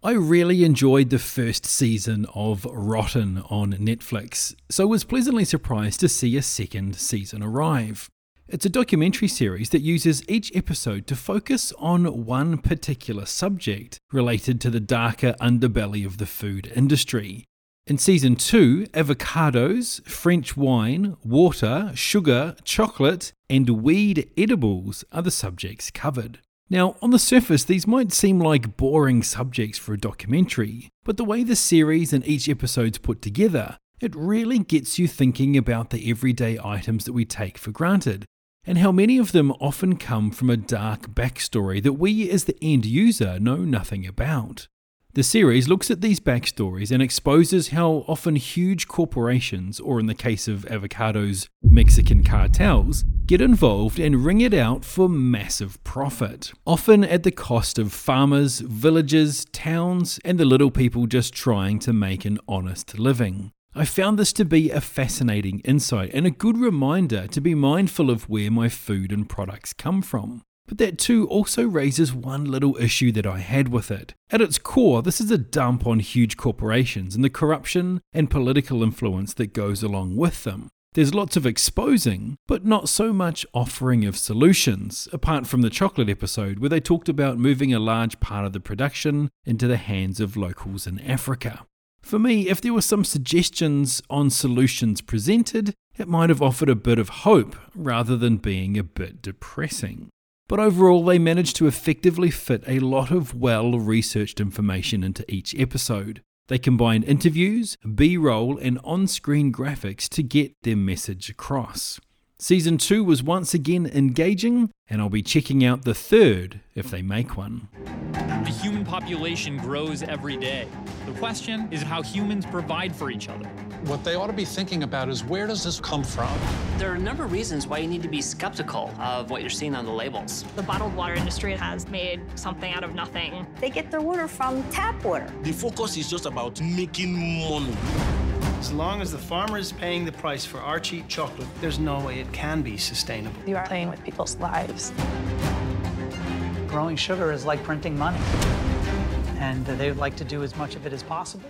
I really enjoyed the first season of Rotten on Netflix, so was pleasantly surprised to see a second season arrive. It's a documentary series that uses each episode to focus on one particular subject related to the darker underbelly of the food industry. In season 2, avocados, French wine, water, sugar, chocolate, and weed edibles are the subjects covered. Now, on the surface, these might seem like boring subjects for a documentary, but the way the series and each episode's put together, it really gets you thinking about the everyday items that we take for granted, and how many of them often come from a dark backstory that we as the end user know nothing about. The series looks at these backstories and exposes how often huge corporations, or in the case of avocados, Mexican cartels, get involved and wring it out for massive profit, often at the cost of farmers, villages, towns, and the little people just trying to make an honest living. I found this to be a fascinating insight and a good reminder to be mindful of where my food and products come from. But that too also raises one little issue that I had with it. At its core, this is a dump on huge corporations and the corruption and political influence that goes along with them. There's lots of exposing, but not so much offering of solutions, apart from the chocolate episode where they talked about moving a large part of the production into the hands of locals in Africa. For me, if there were some suggestions on solutions presented, it might have offered a bit of hope rather than being a bit depressing. But overall, they managed to effectively fit a lot of well researched information into each episode. They combine interviews, B roll, and on screen graphics to get their message across. Season 2 was once again engaging, and I'll be checking out the third if they make one. The human population grows every day. The question is how humans provide for each other. What they ought to be thinking about is where does this come from? There are a number of reasons why you need to be skeptical of what you're seeing on the labels. The bottled water industry has made something out of nothing. They get their water from tap water. The focus is just about making money. As long as the farmer is paying the price for our cheap chocolate, there's no way it can be sustainable. You are playing with people's lives. Growing sugar is like printing money, and they would like to do as much of it as possible.